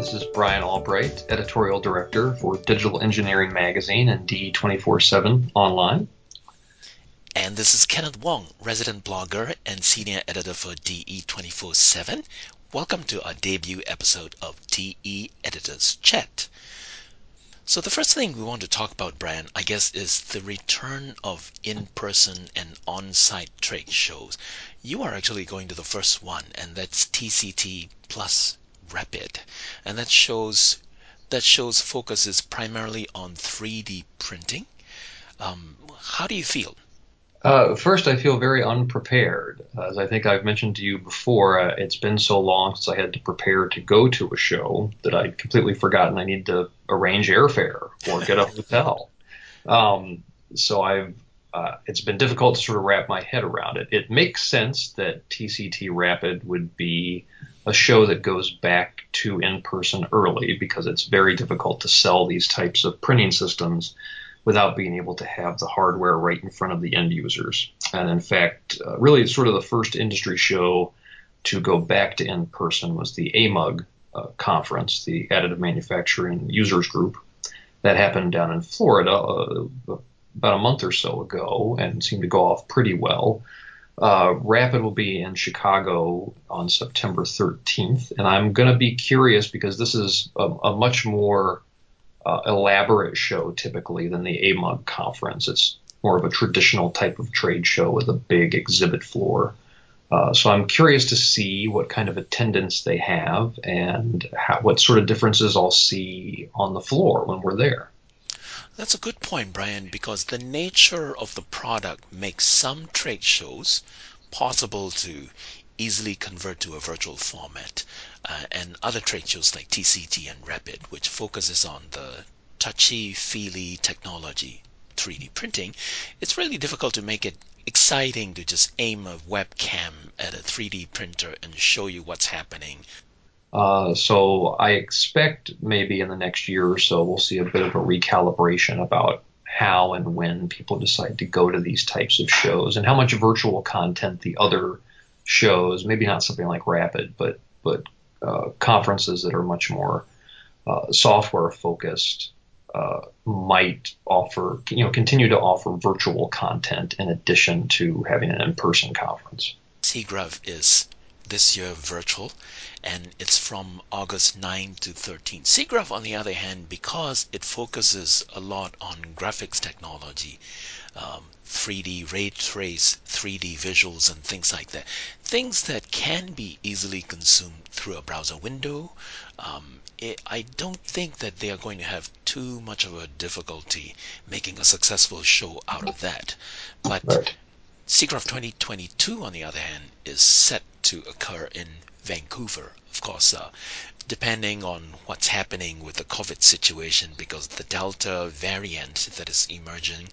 This is Brian Albright, editorial director for Digital Engineering Magazine and DE247 Online. And this is Kenneth Wong, resident blogger and senior editor for DE247. Welcome to our debut episode of DE Editors Chat. So, the first thing we want to talk about, Brian, I guess, is the return of in person and on site trade shows. You are actually going to the first one, and that's TCT Plus Rapid. And that shows that shows focuses primarily on 3D printing. Um, how do you feel? Uh, first, I feel very unprepared. As I think I've mentioned to you before, uh, it's been so long since I had to prepare to go to a show that I'd completely forgotten I need to arrange airfare or get a hotel. Um, so I've uh, it's been difficult to sort of wrap my head around it. It makes sense that TCT Rapid would be a show that goes back to in person early because it's very difficult to sell these types of printing systems without being able to have the hardware right in front of the end users. And in fact, uh, really sort of the first industry show to go back to in person was the AMUG uh, conference, the Additive Manufacturing Users Group, that happened down in Florida uh, about a month or so ago and seemed to go off pretty well. Uh, Rapid will be in Chicago on September 13th, and I'm going to be curious because this is a, a much more uh, elaborate show typically than the AMUG conference. It's more of a traditional type of trade show with a big exhibit floor. Uh, so I'm curious to see what kind of attendance they have and how, what sort of differences I'll see on the floor when we're there. That's a good point, Brian, because the nature of the product makes some trade shows possible to easily convert to a virtual format, uh, and other trade shows like TCT and Rapid, which focuses on the touchy feely technology, 3D printing, it's really difficult to make it exciting to just aim a webcam at a 3D printer and show you what's happening uh, so I expect maybe in the next year or so we'll see a bit of a recalibration about how and when people decide to go to these types of shows and how much virtual content the other shows, maybe not something like Rapid, but but uh, conferences that are much more uh, software focused uh, might offer, you know, continue to offer virtual content in addition to having an in-person conference. SIGGRAPH is this year virtual, and it's from August 9 to 13. SIGGRAPH, on the other hand, because it focuses a lot on graphics technology, um, 3D ray trace, 3D visuals, and things like that. Things that can be easily consumed through a browser window. Um, it, I don't think that they are going to have too much of a difficulty making a successful show out of that. But right. SIGGRAPH 2022, on the other hand, is set to occur in Vancouver, of course, uh, depending on what's happening with the COVID situation, because the Delta variant that is emerging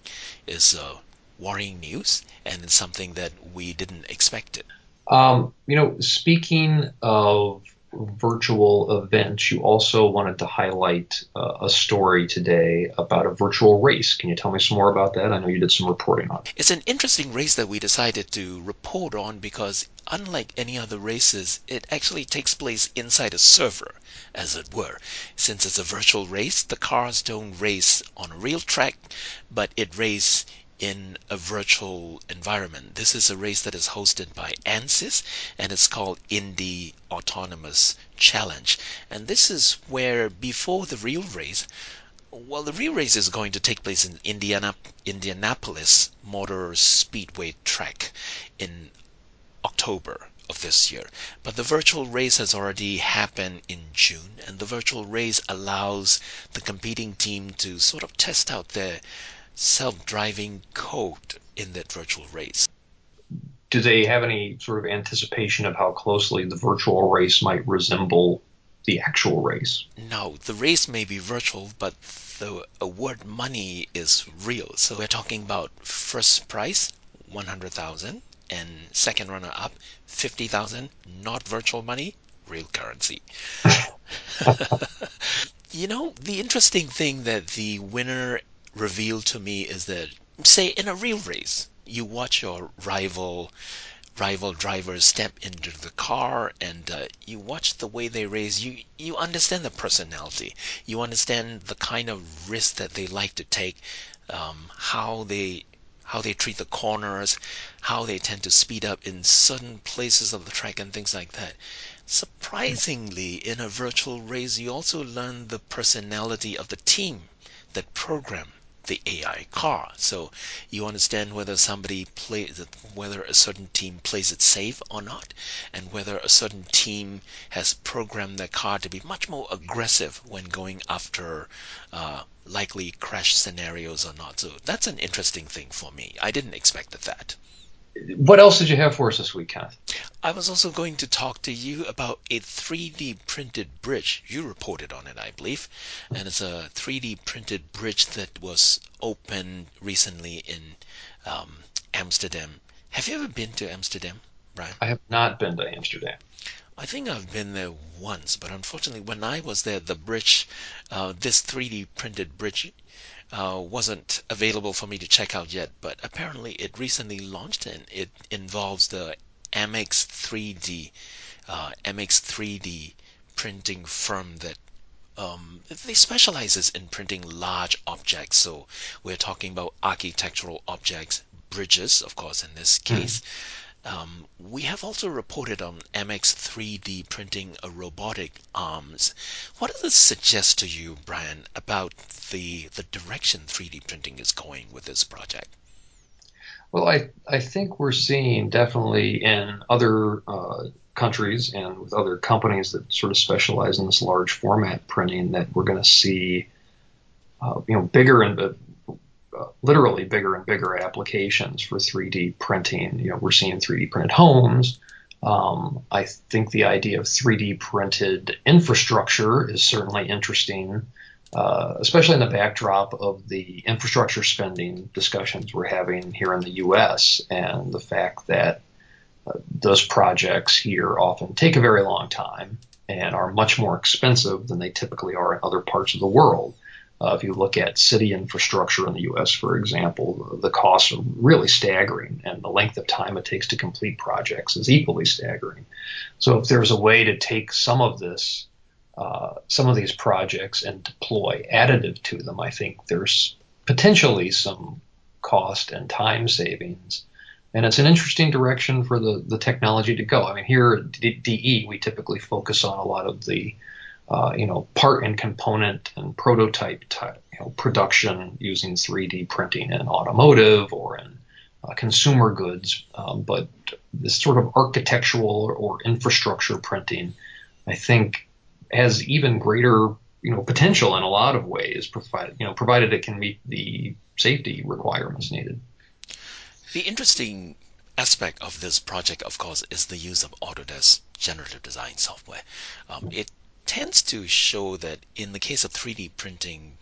is uh, worrying news and it's something that we didn't expect it. Um, you know, speaking of virtual events, you also wanted to highlight uh, a story today about a virtual race. Can you tell me some more about that? I know you did some reporting on it. It's an interesting race that we decided to report on because, unlike any other races, it actually takes place inside a server, as it were. Since it's a virtual race, the cars don't race on a real track, but it races in a virtual environment. This is a race that is hosted by ANSYS and it's called Indy Autonomous Challenge. And this is where before the real race, well, the real race is going to take place in Indiana, Indianapolis Motor Speedway track in October of this year. But the virtual race has already happened in June, and the virtual race allows the competing team to sort of test out their self-driving code in that virtual race. Do they have any sort of anticipation of how closely the virtual race might resemble the actual race? No, the race may be virtual, but the award money is real. So we're talking about first prize, 100,000, and second runner up, 50,000, not virtual money, real currency. you know, the interesting thing that the winner revealed to me is that, say, in a real race, you watch your rival rival drivers step into the car and uh, you watch the way they race you you understand the personality. You understand the kind of risk that they like to take um, how they how they treat the corners how they tend to speed up in certain places of the track and things like that. Surprisingly in a virtual race you also learn the personality of the team that program the AI car. So you understand whether somebody plays whether a certain team plays it safe or not, and whether a certain team has programmed their car to be much more aggressive when going after uh, likely crash scenarios or not. So that's an interesting thing for me. I didn't expect that what else did you have for us this week, Kenneth? I was also going to talk to you about a 3D printed bridge. You reported on it, I believe. And it's a 3D printed bridge that was opened recently in um, Amsterdam. Have you ever been to Amsterdam, Brian? I have not been to Amsterdam. I think I've been there once, but unfortunately, when I was there, the bridge, uh, this 3D printed bridge, uh, wasn't available for me to check out yet, but apparently it recently launched and it involves the MX 3D, uh, MX 3D printing firm that um, they specializes in printing large objects. So we're talking about architectural objects, bridges, of course, in this hmm. case. Um, we have also reported on MX 3D printing robotic arms. What does this suggest to you, Brian, about the the direction 3D printing is going with this project? Well, I I think we're seeing definitely in other uh, countries and with other companies that sort of specialize in this large format printing that we're going to see, uh, you know, bigger and literally bigger and bigger applications for 3D printing. You know, we're seeing 3D printed homes. Um, I think the idea of 3D printed infrastructure is certainly interesting, uh, especially in the backdrop of the infrastructure spending discussions we're having here in the U.S. and the fact that uh, those projects here often take a very long time and are much more expensive than they typically are in other parts of the world. Uh, if you look at city infrastructure in the U.S., for example, the costs are really staggering, and the length of time it takes to complete projects is equally staggering. So, if there's a way to take some of this, uh, some of these projects, and deploy additive to them, I think there's potentially some cost and time savings. And it's an interesting direction for the, the technology to go. I mean, here at DE, we typically focus on a lot of the uh, you know, part and component and prototype type, you know, production using 3D printing in automotive or in uh, consumer goods. Um, but this sort of architectural or, infrastructure printing, I think, has even greater you know potential in a lot of ways, provided you know provided it can meet the safety requirements needed. The interesting aspect of this project, of course, is the use of Autodesk generative design software. Um, it tends to show that in the case of 3D printing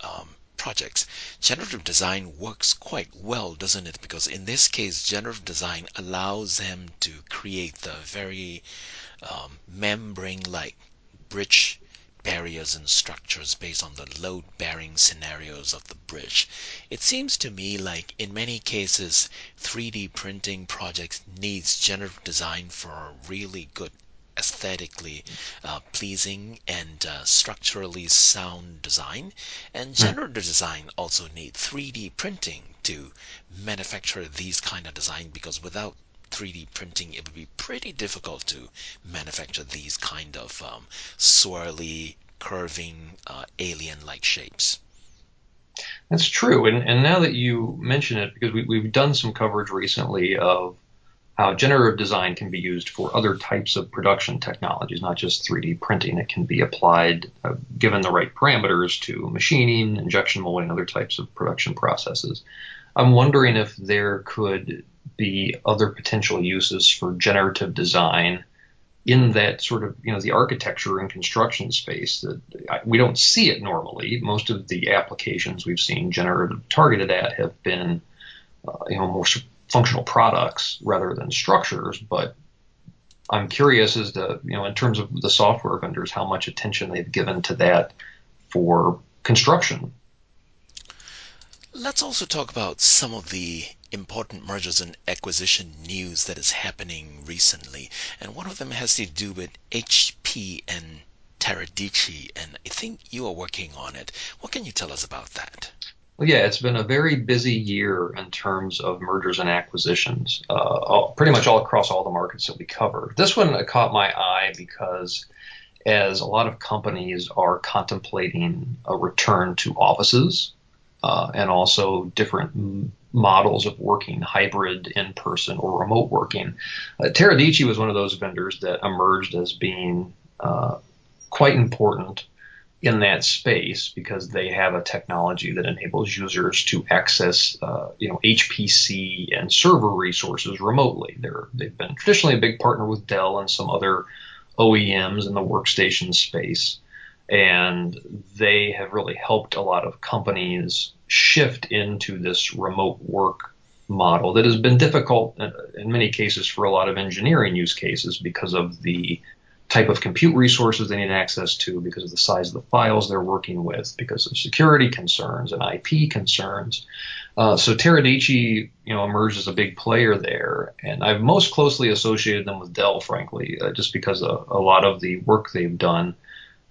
um, projects, generative design works quite well, doesn't it? Because in this case, generative design allows them to create the very um, membrane-like bridge barriers and structures based on the load-bearing scenarios of the bridge. It seems to me like in many cases 3D printing projects needs generative design for a really good aesthetically uh, pleasing and uh, structurally sound design. And hmm. generative design also need 3D printing to manufacture these kind of design because without 3D printing, it would be pretty difficult to manufacture these kind of um, swirly, curving, uh, alien-like shapes. That's true, and, and now that you mention it, because we, we've done some coverage recently of how generative design can be used for other types of production technologies, not just 3D printing. It can be applied, uh, given the right parameters, to machining, injection molding, other types of production processes. I'm wondering if there could be other potential uses for generative design in that sort of, you know, the architecture and construction space that we don't see it normally. Most of the applications we've seen generative targeted at have been, uh, you know, more functional products rather than structures. But I'm curious as to, you know, in terms of the software vendors, how much attention they've given to that for construction. Let's also talk about some of the important mergers and acquisition news that is happening recently, and one of them has to do with HP and Teradici, and I think you are working on it. What can you tell us about that? Well, yeah, it's been a very busy year in terms of mergers and acquisitions, uh, all, pretty much all across all the markets that we cover. This one caught my eye because as a lot of companies are contemplating a return to offices uh, and also different models of working hybrid in person or remote working. Uh, Teradici was one of those vendors that emerged as being uh, quite important in that space because they have a technology that enables users to access, uh, you know, HPC and server resources remotely. They're, they've been traditionally a big partner with Dell and some other OEMs in the workstation space. And they have really helped a lot of companies shift into this remote work model that has been difficult in many cases for a lot of engineering use cases because of the type of compute resources they need access to, because of the size of the files they're working with, because of security concerns and IP concerns. Uh, so Teradici, you know, emerged as a big player there, and I've most closely associated them with Dell, frankly, uh, just because a, a, lot of the work they've done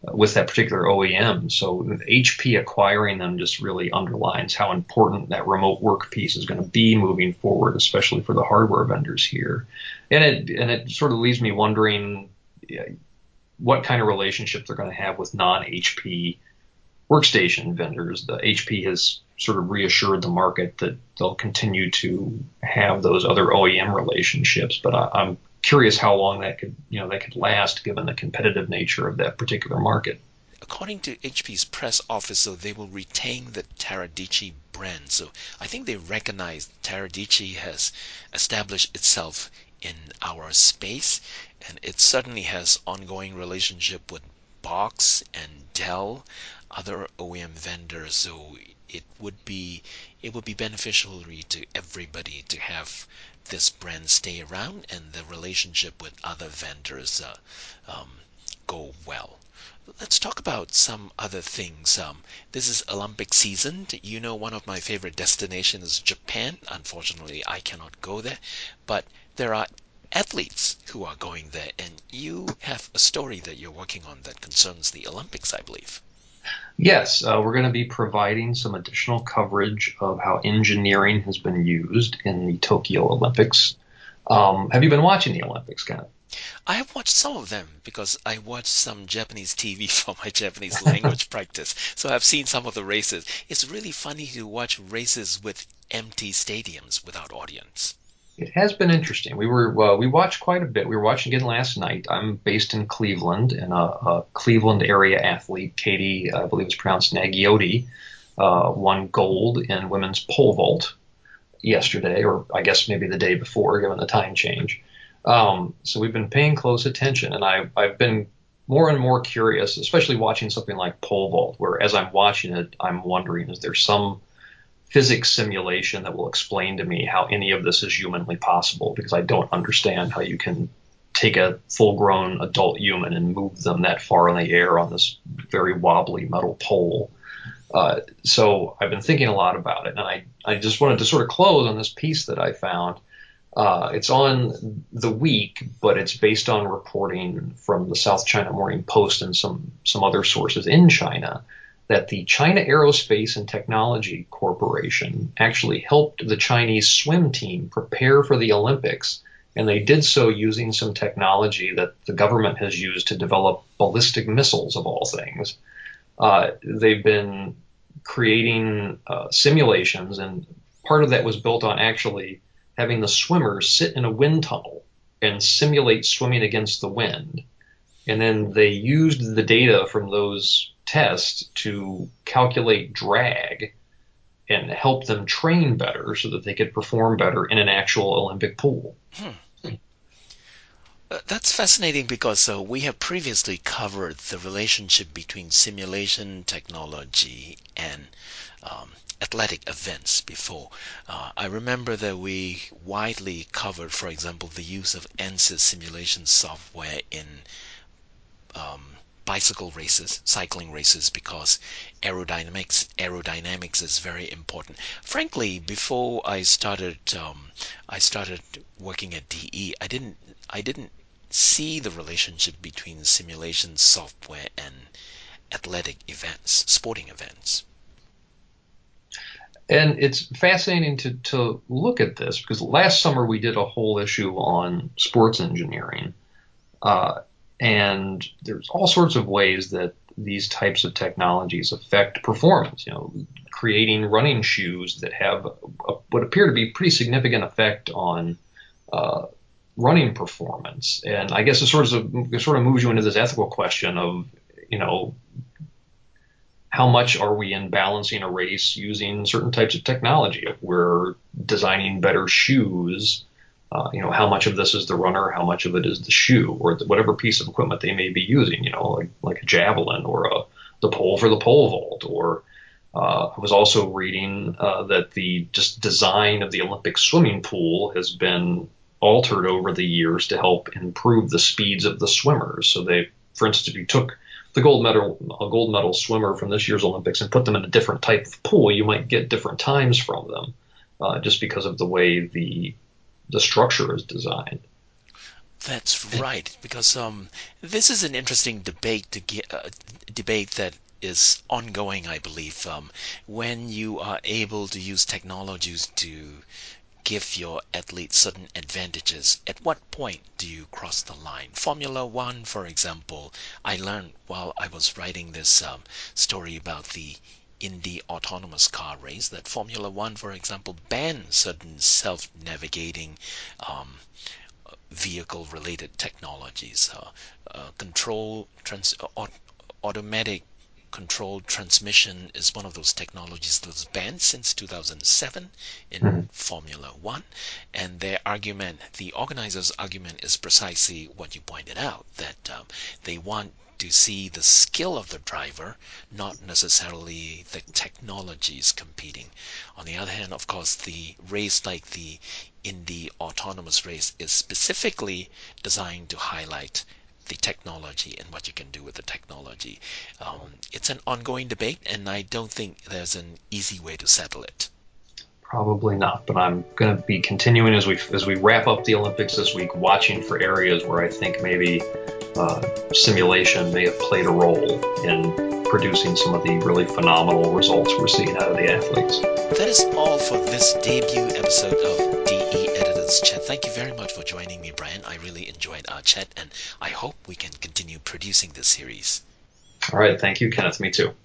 uh, with that particular OEM. So HP acquiring them just really underlines how important that remote work piece is going to be moving forward, especially for the hardware vendors here. And it and it sort of leaves me wondering what kind of relationship they're going to have with non-HP workstation vendors. The HP has sort of reassured the market that they'll continue to have those other OEM relationships, but I, am curious how long that could, you know, that could last given the competitive nature of that particular market. According to HP's press office, so they will retain the Teradici brand. So I think they recognize Teradici has established itself in our space, and it certainly has ongoing relationship with BOXX and Dell, other OEM vendors. So it would be it would be beneficial to everybody to have this brand stay around and the relationship with other vendors uh, um, go well. Let's talk about some other things. Um, this is Olympic season. You know, one of my favorite destinations is Japan. Unfortunately, I cannot go there, but there are athletes who are going there, and you have a story that you're working on that concerns the Olympics, I believe. Yes, uh, we're going to be providing some additional coverage of how engineering has been used in the Tokyo Olympics. Um, have you been watching the Olympics, Kenneth? I have watched some of them because I watched some Japanese TV for my Japanese language practice. So I've seen some of the races. It's really funny to watch races with empty stadiums without audience. It has been interesting. We were well, we watched quite a bit. We were watching again last night. I'm based in Cleveland, and a, a Cleveland area athlete, Katie, I believe it's pronounced Nageotte, uh, won gold in women's pole vault yesterday, or I guess maybe the day before, given the time change. Um, so we've been paying close attention, and I, I've been more and more curious, especially watching something like pole vault, where as I'm watching it, I'm wondering, is there some physics simulation that will explain to me how any of this is humanly possible because I don't understand how you can take a full grown adult human and move them that far in the air on this very wobbly metal pole. Uh, so I've been thinking a lot about it, and I, I just wanted to sort of close on this piece that I found. Uh, it's on the week, but it's based on reporting from the South China Morning Post and some some other sources in China that the China Aerospace and Technology Corporation actually helped the Chinese swim team prepare for the Olympics. And they did so using some technology that the government has used to develop ballistic missiles, of all things. Uh, they've been creating uh, simulations, and part of that was built on actually having the swimmers sit in a wind tunnel and simulate swimming against the wind. And then they used the data from those test to calculate drag and help them train better so that they could perform better in an actual Olympic pool. Hmm. Uh, that's fascinating because uh, we have previously covered the relationship between simulation technology and um, athletic events before. Uh, I remember that we widely covered, for example, the use of ANSYS simulation software in um, bicycle races, cycling races, because aerodynamics aerodynamics is very important. Frankly, before I started um, I started working at DE, I didn't I didn't see the relationship between simulation software and athletic events, sporting events. And it's fascinating to, to look at this because last summer we did a whole issue on sports engineering. Uh, and there's all sorts of ways that these types of technologies affect performance. You know, creating running shoes that have a, what appear to be pretty significant effect on uh, running performance. And I guess it sort of it sort of moves you into this ethical question of you know how much are we in balancing a race using certain types of technology? If we're designing better shoes, uh, you know, how much of this is the runner, how much of it is the shoe, or the, whatever piece of equipment they may be using, you know, like, like a javelin or a, the pole for the pole vault. Or uh, I was also reading uh, that the just design of the Olympic swimming pool has been altered over the years to help improve the speeds of the swimmers. So they, for instance, if you took the gold medal a gold medal swimmer from this year's Olympics and put them in a different type of pool, you might get different times from them, uh, just because of the way the the structure is designed. That's right, because um, this is an interesting debate to get, uh, debate that is ongoing, I believe. Um, when you are able to use technologies to give your athlete certain advantages, at what point do you cross the line? Formula One, for example, I learned while I was writing this um, story about the Indy autonomous car race that Formula One, for example, bans certain self navigating um, vehicle related technologies, uh, uh, control, trans- uh, automatic controlled transmission is one of those technologies that was banned since 2007 in mm-hmm. Formula One. And their argument, the organizers' argument, is precisely what you pointed out that um, they want to see the skill of the driver, not necessarily the technologies competing. On the other hand, of course, the race like the Indy autonomous race is specifically designed to highlight the technology and what you can do with the technology. Um, it's an ongoing debate, and I don't think there's an easy way to settle it. Probably not, but I'm going to be continuing as we as we wrap up the Olympics this week, watching for areas where I think maybe uh, simulation may have played a role in producing some of the really phenomenal results we're seeing out of the athletes. That is all for this debut episode of DE Editors Chat. Thank you very much for joining me, Brian. I really enjoyed our chat, and I hope we can continue producing this series. All right. Thank you, Kenneth. Me too.